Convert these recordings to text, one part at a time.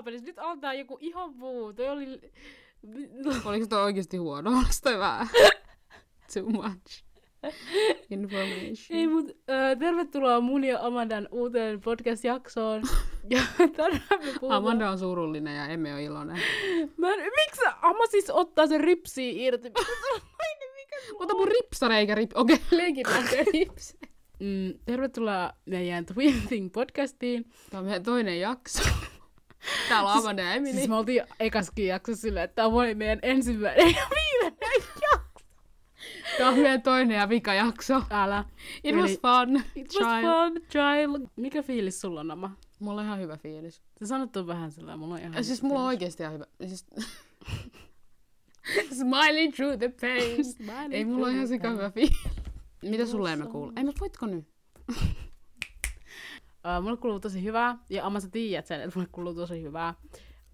Aapelista? Nyt antaa joku ihan muu. Toi oli... Oliko toi oikeesti huono? Oliko toi vähän too much information? Ei, mut äh, tervetuloa mun ja Amandan uuteen podcast-jaksoon. ja tänään me puhutaan... Amanda on surullinen ja emme ole iloinen. Mä en... Miksi Ama siis ottaa sen ripsiä irti? Ota mun ripsare eikä rip... Okei, okay, leikin lähtee ripsi. Mm, tervetuloa meidän Twin Thing podcastiin. Tämä on meidän toinen jakso. Täällä on Amanda ja Emily. Siis me oltiin ekaskin jaksossa silleen, että tämä oli meidän ensimmäinen ja viimeinen jakso. Tämä on meidän toinen ja vika jakso. Älä. It was Eli- fun. It was fun, trial. Mikä fiilis sulla on, Ama? Mulla on ihan hyvä fiilis. Sä sanot ton vähän sillä mulla on ihan Ja siis mulla on oikeesti ihan hyvä. Siis... Smiling through the pain. Smiling Ei mulla on ihan sika hyvä fiilis. Mitä sulle emme kuulu? Ei mä voitko nyt? Uh, mulle kuuluu tosi hyvää, ja Amma sä tiedät sen, että mulle kuuluu tosi hyvää.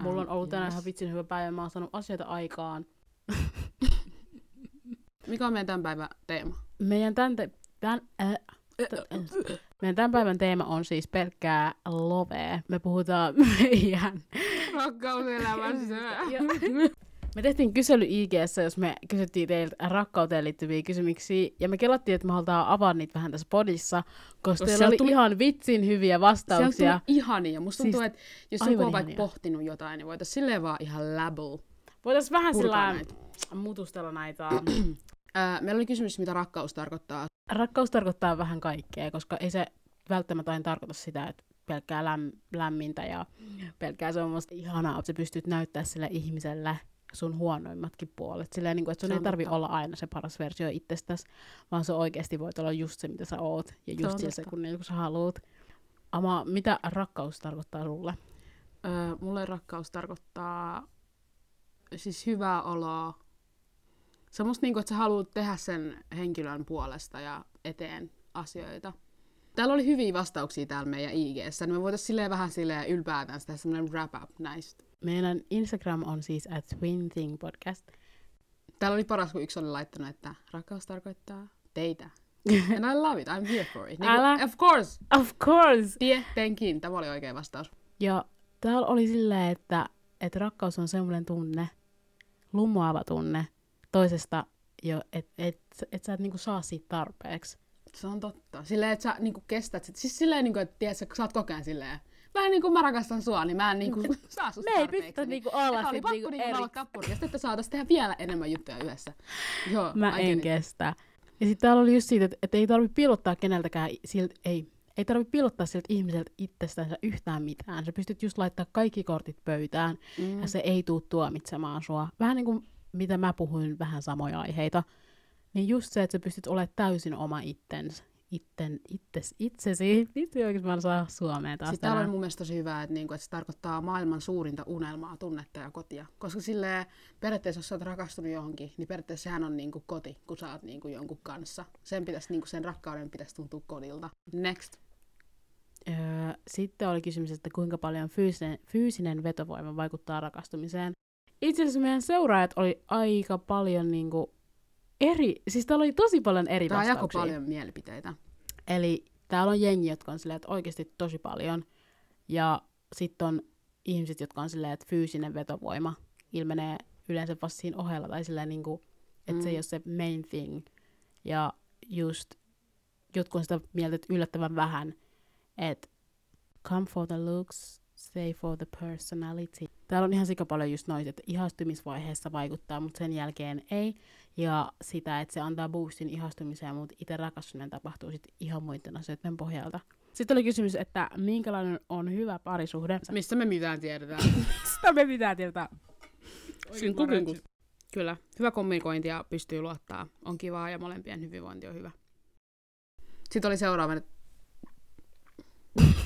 Mulla on ollut tänään yes. ihan vitsin hyvä päivä, mä oon saanut asioita aikaan. Mikä on meidän tämän päivän teema? Meidän tän, te- tän, äh, t- äh, meidän tämän päivän teema on siis pelkkää lovea. Me puhutaan meidän... Rakkauselämässä. Me tehtiin kysely IGssä, jos me kysyttiin teiltä rakkauteen liittyviä kysymyksiä, ja me kelattiin, että me halutaan avaa niitä vähän tässä podissa, koska Koska teillä oli tuli- ihan vitsin hyviä vastauksia. tuli ihania. Musta tuntuu, Siis että jos joku on vaikka pohtinut jotain, niin voitaisiin silleen vaan ihan label. Voitaisiin vähän sillä mutustella näitä. Ää, meillä oli kysymys, mitä rakkaus tarkoittaa. Rakkaus tarkoittaa vähän kaikkea, koska ei se välttämättä aina tarkoita sitä, että pelkkää läm, lämmintä ja pelkkää semmoista ihanaa, että sä pystyt näyttää sille ihmiselle sun huonoimmatkin puolet. Silleen, niin kuin, että sun Se ei tarvi totta. olla aina se paras versio itsestäsi, vaan se oikeasti voit olla just se, mitä sä oot, ja Se just sillä totta. sekunnilla, kun sä haluat. Ama, mitä rakkaus tarkoittaa sulle? Öö, mulle rakkaus tarkoittaa siis hyvää oloa. Semmoista, niinku, että sä haluat tehdä sen henkilön puolesta ja eteen asioita. Täällä oli hyviä vastauksia täällä meidän IGssä, niin me voitaisiin silleen vähän silleen ylipäätään tehdä semmoinen wrap up näistä. Meidän Instagram on siis at Twin Thing Podcast. Täällä oli paras, kun yksi oli laittanut, että rakkaus tarkoittaa teitä. And I love it, I'm here for it. Niin Älä. of course, Of course! tietenkin. Tämä oli oikea vastaus. Ja täällä oli silleen, että, että rakkaus on semmoinen tunne, lumoava tunne toisesta, jo, että et, et sä et niinku saa siitä tarpeeksi. Se on totta. Silleen, että sä niinku kestät sit. Siis silleen, niinku, että tiedät, sä, sä oot koko ajan silleen, vähän niin kuin mä rakastan sua, niin mä en niinku saa susta Me ei pystytä niin- niinku Eka olla oli sit pakko niinku niinku eri. olla tappuri, ja sitten saataisiin tehdä vielä enemmän juttuja yhdessä. Joo, Mä en kestä. Ja sitten täällä oli just siitä, että, että ei tarvi piilottaa keneltäkään, siltä, ei, ei tarvi piilottaa siltä ihmiseltä itsestänsä yhtään mitään. Sä pystyt just laittaa kaikki kortit pöytään, Mm. ja se ei tuu tuomitsemaan sua. Vähän niin kuin mitä mä puhuin, vähän samoja aiheita. Niin just se, että sä pystyt olemaan täysin oma ittens, itten, itses, itsesi. Vitsi oikein mä saa suomea taas Sitten tänään. mun mielestä tosi hyvä, että, niinku, että se tarkoittaa maailman suurinta unelmaa, tunnetta ja kotia. Koska sille periaatteessa, jos sä oot rakastunut johonkin, niin periaatteessa sehän on niinku koti, kun sä oot niinku jonkun kanssa. Sen, pitäisi, niinku, sen rakkauden pitäisi tuntua kodilta. Next. Öö, sitten oli kysymys, että kuinka paljon fyysinen, fyysinen vetovoima vaikuttaa rakastumiseen. Itse asiassa meidän seuraajat oli aika paljon niinku eri, siis täällä oli tosi paljon eri Tää vastauksia. paljon mielipiteitä. Eli täällä on jengi, jotka on silleen, että oikeasti tosi paljon. Ja sitten on ihmiset, jotka on silleen, että fyysinen vetovoima ilmenee yleensä vasta siinä ohella. Tai silleen, niin kuin, että se Mm. ei ole se main thing. Ja just jotkut on sitä mieltä, että yllättävän vähän. Että come for the looks, stay for the personality. Täällä on ihan sika paljon just noita, että ihastumisvaiheessa vaikuttaa, mutta sen jälkeen ei. Ja sitä, että se antaa boostin ihastumiseen, mutta itse rakastuminen tapahtuu sitten ihan muiden asioiden pohjalta. Sitten oli kysymys, että minkälainen on hyvä parisuhde. Missä me mitään tiedetään. Mistä me pitää tietää? Sinkku, kinku. Kyllä. Hyvä kommunikointi ja pystyy luottaa. On kivaa ja molempien hyvinvointi on hyvä. Sitten oli seuraava, että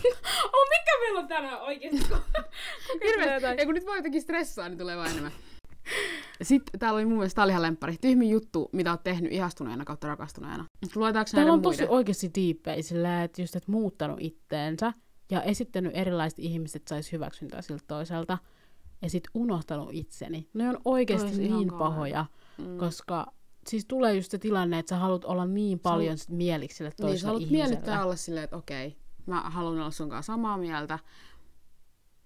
oh, mikä meillä on tänään oikeesti? Hirveästi. Ja kun nyt voi jotenkin stressaa, niin tulee vaan enemmän. Sitten täällä oli mun mielestä, tää oli ihan lemppari. Tyhmin juttu, mitä oot tehnyt ihastuneena kautta rakastuneena. Luetaanko Täällä on tosi muiden? oikeasti diippejä sillä, että just että muuttanut itteensä ja esittänyt erilaiset ihmiset sais hyväksyntää siltä toiselta ja sitten unohtanut itseni. Ne on oikeasti Ois ihan niin pahoja, Mm. koska siis tulee just se tilanne, että sä haluat olla niin paljon sit mieliksi sille Niin, toiselle sä haluat ihmiselle. miellyttää olla silleen, että okei, Mä haluan olla sun kanssa samaa mieltä.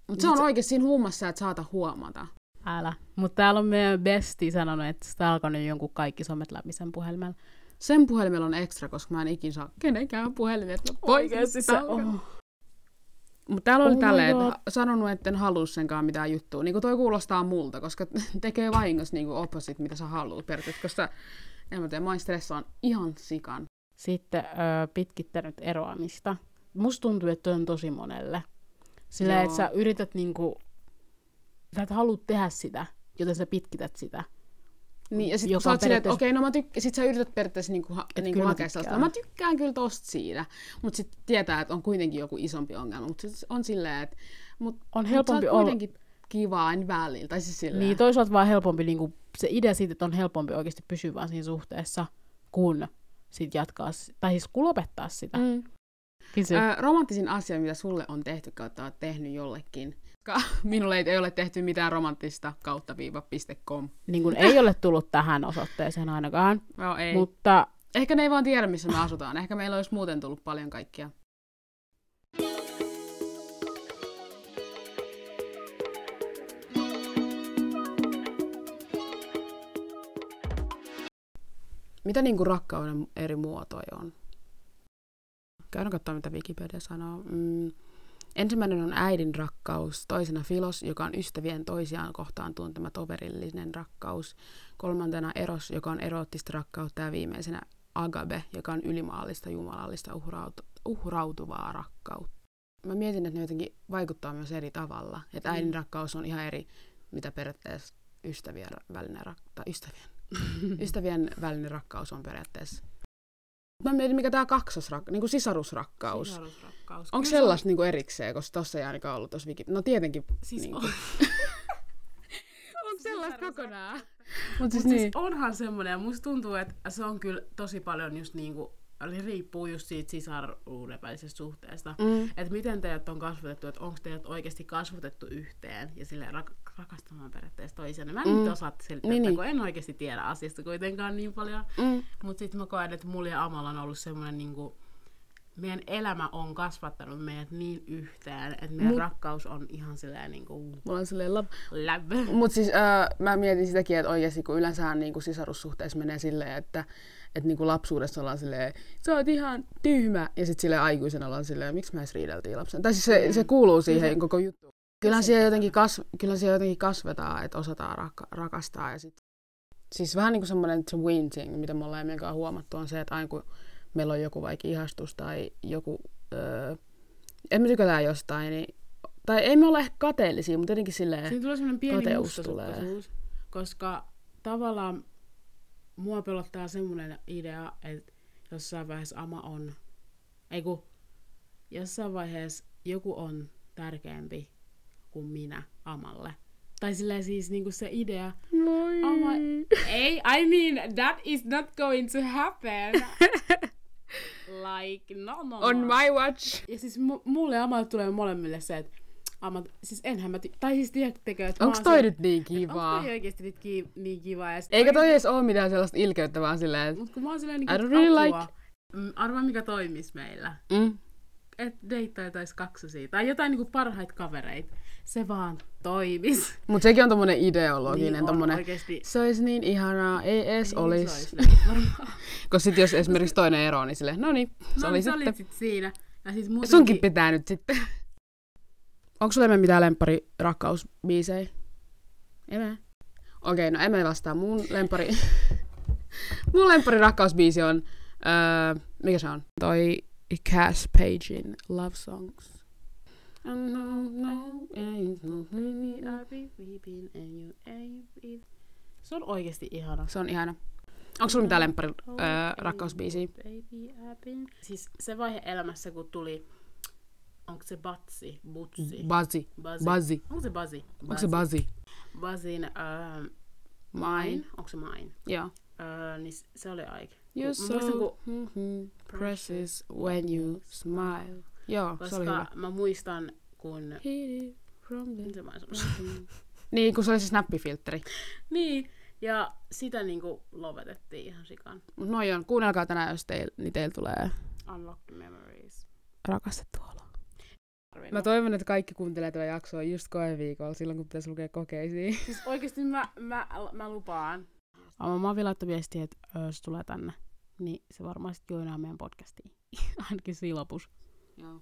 Mutta Mut se on oikein siinä huumassa, että saata huomata. Älä. Mutta täällä on meidän besti sanonut, että sitä alkoi nyt jonkun kaikki somet läpi sen puhelimella. Sen puhelimella on ekstra, koska mä en ikin saa kenenkään mä Oikeesti se on. Mutta täällä oli Oh tälleen, että sanonut, että en halua senkaan mitään juttua. Niin kuin toi kuulostaa multa, koska tekee vahingossa niin opposit, mitä sä haluat periaatteessa. Koska en mä tiedä, mä stressaan ihan sikan. Sitten öö, pitkittänyt eroamista. Musta tuntuu, että on tosi monelle. Sillä, että sä yrität niinku, sä et halua tehdä sitä, joten sä pitkität sitä. Niin, ja sit Joka kun sä oot silleen, että okei, no mä tykk- sit sä yrität periaatteessa niinku, ha- niinku hakea sellaista. tykkään. Mä tykkään kyllä tosta siitä, mutta sit tietää, että on kuitenkin joku isompi ongelma. Mutta sit on silleen, että mut, On mut helpompi sä oot olla- kuitenkin kiva aina välillä. Tai siis silleen. Niin toisaalta vaan helpompi, niinku, se idea siitä, että on helpompi oikeasti pysyä vaan siinä suhteessa, kun sit jatkaa, tai siis kun lopettaa sitä. Mm. Kysy. Ö, romanttisin asia, mitä sulle on tehty kautta oot tehnyt jollekin. Minulle ei ole tehty mitään romanttista kautta viiva.com. niin kun ei ole tullut tähän osoitteeseen ainakaan. No ei. Mutta Ehkä ne ei vaan tiedä, missä me asutaan. Ehkä meillä olisi muuten tullut paljon kaikkia. Mitä niinku rakkauden eri muotoja on? Käydään katsomaan, mitä Wikipedia sanoo. Mm. Ensimmäinen on äidin rakkaus, toisena filos, joka on ystävien toisiaan kohtaan tuntema toverillinen rakkaus. Kolmantena eros, joka on eroottista rakkautta ja viimeisenä agabe, joka on ylimaallista, jumalallista, uhrautu- uhrautuvaa rakkautta. Mä mietin, että ne jotenkin vaikuttaa myös eri tavalla. Että äidin Mm. rakkaus on ihan eri, mitä periaatteessa ystävien välinen rakkaus, ystävien, ystävien välinen rakkaus on periaatteessa. Mä mietin, mikä tää kaksosrakkaus, niin kuin sisarusrakkaus. Sisarusrakkaus. Onko Kyllä se on- sellaista niinku erikseen, koska tossa ei ainakaan ollut tossa Wiki... No tietenkin. Siis niinku. on. Onko sellaista kokonaan? Mut Mut siis siis niin. onhan semmoinen, ja musta tuntuu, että se on kyllä tosi paljon just niinku, eli riippuu just siitä sisaruuden välisestä suhteesta. Mm. Että miten teidät on kasvatettu, että onko teidät oikeasti kasvatettu yhteen ja sille rak- rakastamaan periaatteessa toisiaan. Mä en Mm. nyt osaa selittää, Niin, niin, niin. kun en oikeasti tiedä asiasta kuitenkaan niin paljon. Mm. Mutta sitten mä koen, että mulla ja Amalla on ollut semmoinen niinku, meidän elämä on kasvattanut meidät niin yhteen, että meidän Mut- rakkaus on ihan silleen niinku Mulla on silleen lab... läppä. Mut siis äh, mä mietin sitäkin, että oikeasti kun yleensähän niinku sisarussuhteessa menee silleen, että et niinku lapsuudessa ollaan silleen, sä oot ihan tyhmä. Ja sitten silleen aikuisena ollaan silleen, miksi mä edes riideltiin lapsen. Tai siis se, se kuuluu siihen se- koko juttuun. Kyllähän siellä jotenkin, kas, kyllähän siellä jotenkin kasvetaan, että osataan rak- rakastaa. Ja sit... Siis vähän niin kuin semmoinen se win thing, mitä me ollaan ennenkaan huomattu, on se, että aina kun meillä on joku vaikka ihastus tai joku, öö, en me tykätään jostain, niin, tai ei me olla ehkä kateellisia, mutta jotenkin silleen, Siinä tulee semmoinen pieni Kateus mustasukkaisuus, koska tavallaan mua pelottaa semmoinen idea, että jossain vaiheessa ama on, ei kun, jossain vaiheessa joku on tärkeämpi kuin minä amalle. Tai silleen siis niinku se idea, Moi. ama, ei, I mean, that is not going to happen. like, no, no, On no. my watch. Ja siis mu- mulle ja Amalle tulee molemmille se, että Ama, siis enhän mä, tai siis tiedättekö, että Onks toi se- nyt niin Onko kivaa? toi oikeesti nyt ki- niin kiva? Ja Eikä toi oikeesti- edes oo mitään sellaista ilkeyttä, vaan silleen, että Mut kun mä oon silleen niinku, really apua. Mm, Arvaa mikä toimis meillä. mm, Et deittailtais kaksosia. Tai jotain niinku parhaita kavereita. Se vaan toimis. Mut sekin on tommonen ideologinen, niin on tommonen, se olisi niin ihanaa, ei edes Niin, olis. se olis varmaan. Koska sit jos esimerkiksi toinen ero, niin silleen, no niin, se no, oli sä sitten. olit sit siinä. Ja siis muutenkin, Sunkin pitää nyt sitten. Onko sulla mitään lemppari rakkausbiisejä? Emme. Okei, no emme vastaa. Mun lempari... Mun lempari rakkausbiisi on... Öö, mikä se on? Toi Cass Pagein Love Songs. I know, no, ain't no Baby, I be weeping and you ain't. Se on oikeesti ihana. Se on ihana. Onko sulla mitään lempari öö, rakkausbiisiä? I've. Siis se vaihe elämässä, kun tuli... Onko se Batsi? Butsi? Buzzy. Buzzy. Onko se Buzzy? Onko se Buzzy? Buzzin uh, Mine. Onko se Mine? Joo. Uh, niin se oli aika. You're so muistan, kun- precious when you smile. Joo, se oli hyvä. Koska mä muistan, kun... From the... Mä. Niin, kun se oli se snappifiltteri. niin, ja sitä niinku lopetettiin ihan sikan. Mut noi on, kuunnelkaa tänään, jos teil, niin teillä tulee. Unlock the memories. rakastettu olo. Mä toivon, että kaikki kuuntelee tätä jaksoa just koeviikolla, silloin kun pitäisi lukea kokeisiin. Siis oikeesti mä, mä, mä lupaan. Mä Mavi laittoi viestiä, että se tulee tänne. Niin se varmaan sitten joinaa meidän podcastiin. Ainakin siinä Joo.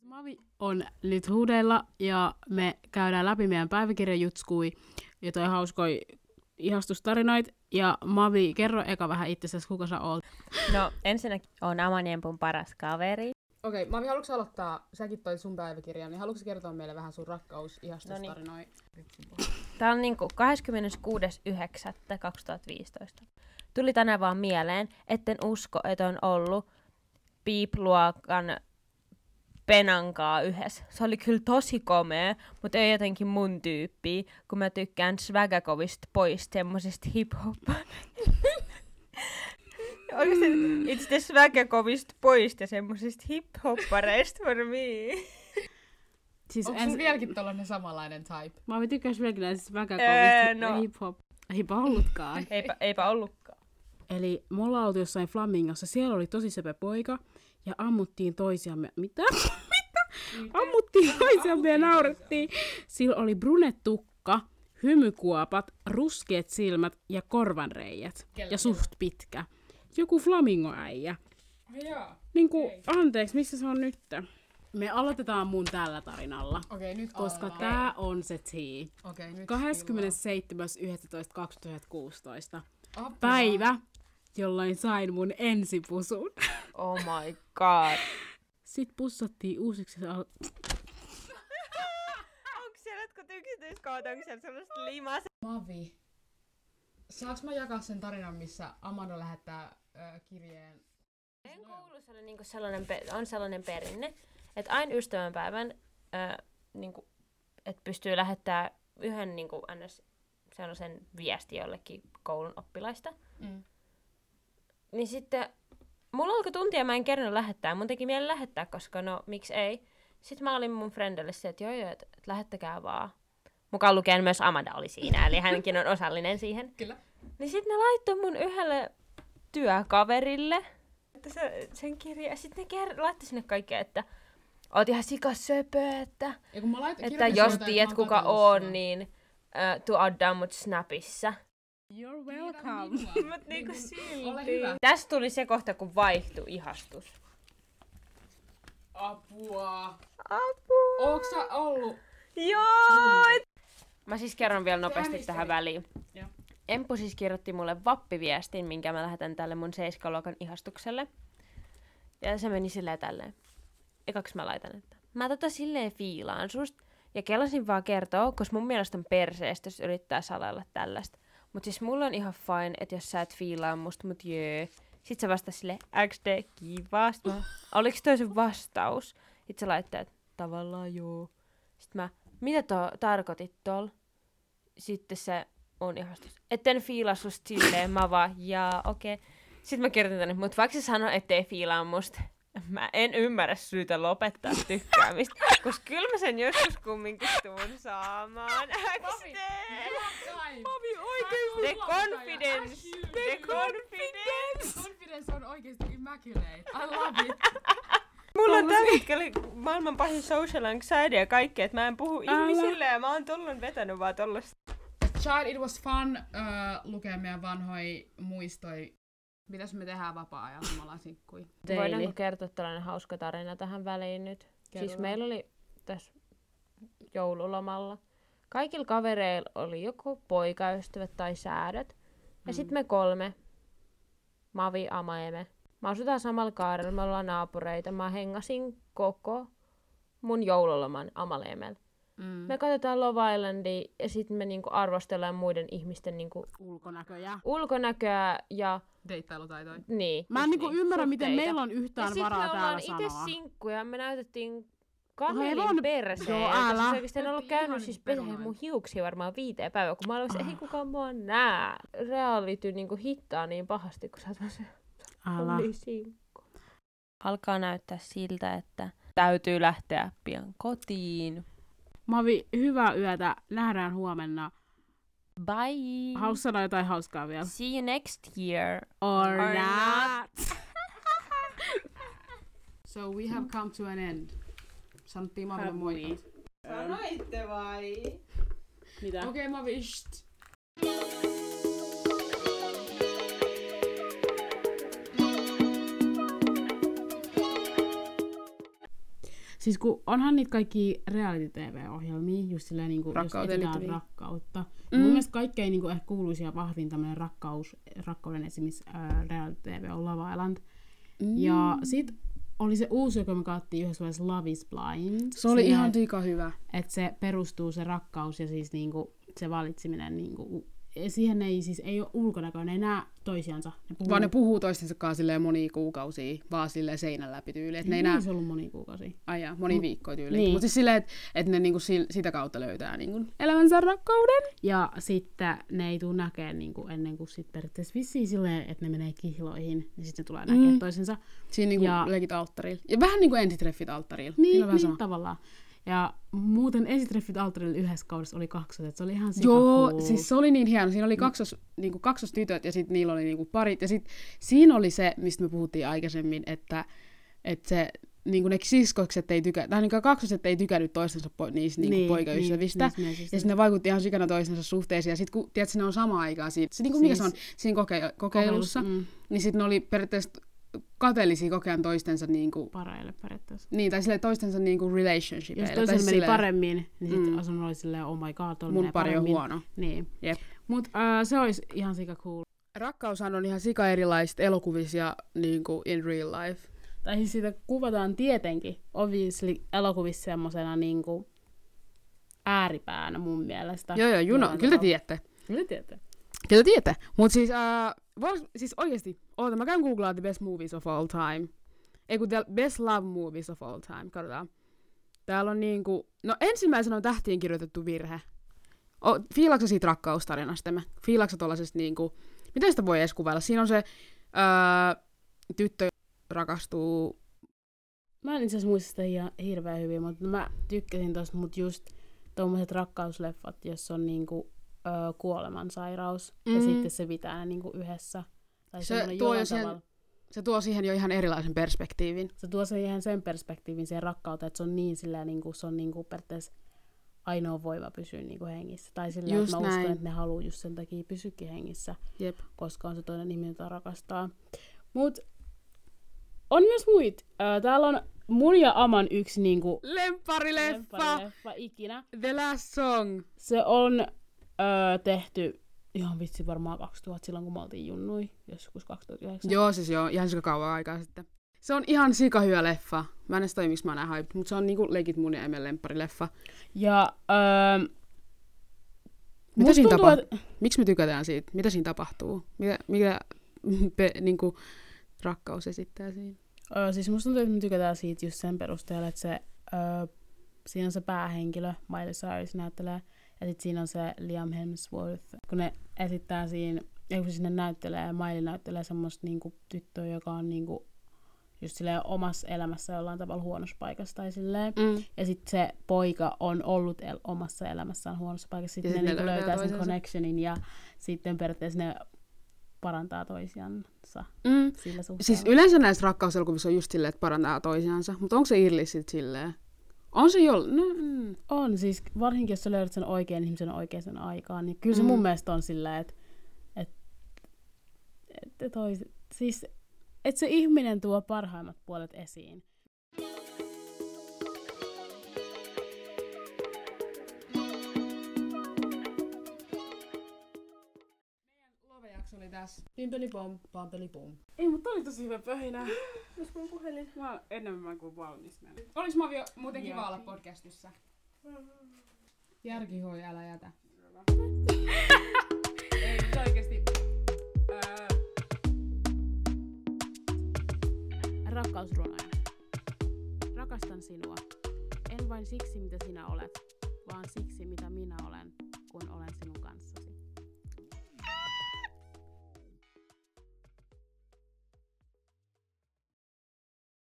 Mavi on nyt huudeilla ja me käydään läpi meidän päiväkirjajutskui ja toi hauskoi ihastustarinoit. Ja Mavi, kerro eka vähän itsestäsi, kuka sä oot. No, ensinnäkin on Amaniempun paras kaveri. Okei, okay, Mavi, haluatko aloittaa, säkin toi sun päiväkirjan, niin haluatko kertoa meille vähän sun rakkaus ihastustarinoita? Tämä on niinku 26.9.2015. Tuli tänään vaan mieleen, etten usko, että on ollut piipluokan penankaa yhdessä. Se oli kyllä tosi komea, mutta ei jotenkin mun tyyppiä, kun mä tykkään Swagakovista pois semmosista hip-hop. Oikeasti it's the Swagakovista pois ja semmosista hip-hoppareista for me. Siis Onko sulla vieläkin tollanen samanlainen type? Mavi tykkäs vieläkin näistä Öö, väkäkovista no. hip-hop. Eipä ollutkaan. Eipä, eipä ollutkaan. Eli me ollaan oltu jossain Flamingossa, siellä oli tosi sepä poika, ja ammuttiin toisiamme. Mitä? Mitä? Ammuttiin toisiamme ja naurettiin. Sillä oli brunettukka, hymykuopat, ruskeat silmät ja korvanreijät. Kellä- ja suht pitkä. Joku flamingoäijä. Joo. Niinku, anteeksi, missä se on nyt? Me aloitetaan mun tällä tarinalla. Okei, nyt Koska ollaan. tää on se tea. Okei, nyt 27.11.2016. Apua. Päivä, jolloin sain mun ensipusun. Oh my god. Sitten pussattiin uusiksi. ja al- Onko siellä jotkut yksityiskohdat, onko siellä sellaista limaa? Mavi. Saanko mä jakaa sen tarinan, missä Amanda lähettää kirjeen? Meidän koulussa oli niinku sellainen, pe- on sellainen perinne, että aina ystävänpäivän, äh, niinku, että pystyy lähettää yhden niinku, ns. sellaisen viesti jollekin koulun oppilaista. Mm. Niin sitten mulla alkoi tuntia, mä en kerran lähettää. Mun teki mieli lähettää, koska no miksi ei. Sitten mä olin mun friendille se, että joo joo, että et lähettäkää vaan. Mukaan lukien myös Amanda oli siinä, eli hänkin on osallinen siihen. Kyllä. Niin sitten ne laittoi mun yhdelle työkaverille että se, sen kirja. Ja sitten ne ker- laittoi sinne kaikkea, että oot ihan sikas söpö, että, Ja kun mä että kirjoitin jos tiedät kuka on, niin äh, tuu addaa mut Snapissa. You're welcome. Mut niinku Ole silti. Tästä tuli se kohta, kun vaihtui ihastus. Apua. Apua! Ootko sä ollut? Joo! Mä siis kerron vielä nopeasti tähän väliin. Joo. Empu siis kirjoitti mulle vappiviestin, minkä mä lähetän tälle mun seiskaluokan ihastukselle. Ja se meni silleen tälleen. Ekaksi mä laitan, että mä tota silleen fiilaan susta. Ja kelasin vaan kertoa, koska mun mielestä on perseestä, jos yrittää salailla tällaista. Mut siis mulla on ihan fine, että jos sä et fiilaa musta, mut jee. Sitten sä vastaa sille XD, kiva. Oliks toi sun vastaus? Sitten sä laittaa, että tavallaan joo. Sitten mä, mitä to tarkoitit tol? Sitten se on ihastus. Etten fiilaa susta silleen, mä vaan, jaa, okei. Okay. Sitten mä kirjoitin tänne, mutta vaikka se sanoo, ettei fiilaa musta, mä en ymmärrä syytä lopettaa tykkäämistä, koska kyllä mä sen joskus kumminkin tuun saamaan. XD! Mavi The confidence! The confidence! Confidence on oikeesti immaculate. I love it. Mulla on tällä hetkellä maailman pahin social anxiety ja kaikkea, että mä en puhu ihmisille ja mä oon tollon vetänyt vaan tollasta. Child, it was fun uh, lukea meidän vanhoi muistoi. Mitäs me tehdään vapaa-ajalla, kun me ollaan sinkkui? Voidaanko kertoa tällainen hauska tarina tähän väliin nyt? Siis Kerro. meillä oli tässä joululomalla. Kaikilla kavereilla oli joko poikaystävät tai säädöt. Ja Mm. sitten me kolme, Mavi, Ama ja me. Me asutaan samalla kaarella, me ollaan naapureita. Mä hengasin koko mun joululoman Amaleemellä. Mm. Me katsotaan Love Islandia ja sitten me niinku arvostellaan muiden ihmisten niinku Ulkonäköjä. ulkonäköä ja Deittailutaitoja. niin. Mä en niinku niin, ymmärrä, miten suhteita. meillä on yhtään ja varaa me täällä ollaan itse sanoa. sinkkuja, me näytettiin Aivan. kamelin perseen. Joo, älä. siis oikeesti en ollut käynyt siis pesee mun hiuksia varmaan viiteen päivää, kun mä olin se, Ah. ei kukaan mua nää. Reality niinku hittaa niin pahasti, kun sä oot se Älä. oli sinkku. Alkaa näyttää siltä, että täytyy lähteä pian kotiin. Mavi, hyvää yötä. Nähdään huomenna. Bye! Haluatko sanoa jotain hauskaa vielä? See you next year. Or, Or not. So we have come to an end. Sanottiin Maville Have moikka. Sanoitte vai? Mitä? Okei, okay, Mavi, sht. Siis kun onhan niitä kaikki reality-tv-ohjelmia, just silleen niinku, jos Rakkauteen etsitään rakkautta. Mm. Mun mielestä kaikkein niinku ehkä kuuluisin ja vahvin tämmönen rakkaus, rakkauden esimerkiksi ää, reality-tv on Love Island. Mm. Ja sit oli se uusi, joka me katsottiin yhdessä vaiheessa Love is Blind. Se oli Siihen, ihan tika hyvä. Että se perustuu se rakkaus ja siis niinku, se valitseminen niinku, siihen ei siis ei ole ulkonäköä, ne ei näe toisiansa. Ne puhuu, Vaan ne puhuu toistensa kanssa silleen monia kuukausia, vaan silleen seinän läpi tyyli. Et ne ei näe, se ollut moni kuukausi. ai jaa, moni viikkoa tyyli. niin. Mutta siis silleen, että et ne niinku sil, sitä kautta löytää niinku elämänsä rakkauden. Ja sitten ne ei tule näkemään niinku ennen kuin sit periaatteessa vissiin silleen, että ne menee kihloihin, niin sitten ne tulee näkemään Mm. toisensa. Siinä niinku Ja- leikit alttarilla. Ja vähän niinku ensitreffit alttarilla. Niin, niin sama. tavallaan. Ja muuten esitreffit alttarilla yhdessä kaudessa oli kaksi, että se oli ihan Joo, cool. siis se oli niin hieno. Siinä oli kaksos, niinku kaksostytöt ja sitten niillä oli niinku parit. Ja sitten siinä oli se, mistä me puhuttiin aikaisemmin, että, että se niinku ne siskokset ei tykä, tai niinku kaksoset ei tykännyt toistensa po, niistä niinku niin, poikaystävistä. niistä miehistä. ja sitten ne vaikutti ihan sikana toistensa suhteisiin. Ja sitten kun tiedätkö, ne on samaan aikaan siinä, se, niinku, mikä Siis- se on, siinä koke, kokeilussa, Mm, niin sitten ne oli periaatteessa kateellisia kokea toistensa niinku, pareille periaatteessa. niin, tai sille toistensa niinku Jos relationshipeille. tai toisella meni silleen, paremmin, niin sitten Mm. asunut oli silleen, oh my god, tuolla Mun pari on paremmin. huono. Niin. Jep. Mut äh, se olisi ihan sika cool. Rakkaushan on ihan sika erilaista elokuvissa ja niin kuin in real life. Tai siis sitä kuvataan tietenkin, obviously elokuvissa semmosena niinku ääripäänä mun mielestä. Joo, joo. Jollain Kyllä te tiedätte. Kyllä tiedätte. Kyllä te tiedätte. Mut siis, äh, vois, siis oikeesti, oota, mä käyn googlaa the best movies of all time. Ei kun the best love movies of all time, katsotaan. Täällä on niinku, no ensimmäisenä on tähtiin kirjoitettu virhe. O, fiilaksä siitä rakkaustarinasta? Fiilaksä tollasesta niinku, miten sitä voi edes kuvailla? Siinä on se äh, tyttö rakastuu Mä en itse asiassa muista sitä ihan hirveän hyvin, mutta mä tykkäsin tosta, mutta just tommoset rakkausleffat, jos on niinku ö, kuolemansairaus mm. ja Mm. sitten se pitää ne niinku yhdessä. Tai Se tuo jo siihen- tavalla. se tuo siihen jo ihan erilaisen perspektiivin. Se tuo sen ihan sen perspektiivin siihen rakkauteen, että se on niin sillä niinku, se on niinku periaatteessa ainoa voima pysyä niinku hengissä. Tai sillä, Just että mä näin. uskon, että ne haluaa just sen takia pysyäkin hengissä, Jep. koska on se toinen ihminen, jota rakastaa. Mut on myös muit. Täällä on mun ja Aman yksi niinku Lempparileffa! lempparileffa ikinä. The Last Song. Se on öö, tehty ihan vitsi varmaan 2000 silloin, kun me oltiin junnui, joskus 2009. Joo, siis joo, ihan sika kauan aikaa sitten. Se on ihan sika hyvä leffa. Mä en edes toi, miksi mä näin hyped, mutta se on niinku legit mun ja Emen lempparileffa. Ja öö, Mitä siinä tuntuu, tapahtuu? että- Miksi me tykätään siitä? Mitä siinä tapahtuu? Mikä, mikä pe, niinku, rakkaus esittää siinä? Öö, siis musta tuntuu, että me tykätään siitä just sen perusteella, että se, öö, siinä on se päähenkilö, Miley Cyrus näyttelee, ja sitten siinä on se Liam Hemsworth, kun ne esittää siinä, ja kun sinne näyttelee, Miley näyttelee semmoista niinku tyttöä, joka on niinku just silleen omassa elämässä jollain tavalla huonossa paikassa tai silleen. Mm. Ja sitten se poika on ollut el- omassa elämässään huonossa paikassa. Sitten Ja ne, sit ne niinku löytää löytää sen connectionin ja sitten periaatteessa ne parantaa toisiansa Mm. sillä suhteella. Siis yleensä näissä rakkauselokuvissa on just silleen, että parantaa toisiansa, mutta onko se Irli sit silleen? On se jo... No, mm. On siis, varsinkin jos sä löydät sen oikean ihmisen oikeaan aikaan, niin kyllä se Mm. mun mielestä on sillä, että et, et, tois, siis, että se ihminen tuo parhaimmat puolet esiin. Love-jakso oli tässä. Pimpelipom, pampelipom. Ei, mutta oli tosi hyvä pöhinä. Jos mun puhelin. Mä oon enemmän kuin valmis näin. Olis Mavi muuten kiva olla podcastissa? Järkihoi, älä jätä. Ei, mutta oikeesti. Ää, Rakkausrunoja. Rakastan sinua. En vain siksi, mitä sinä olet, vaan siksi, mitä minä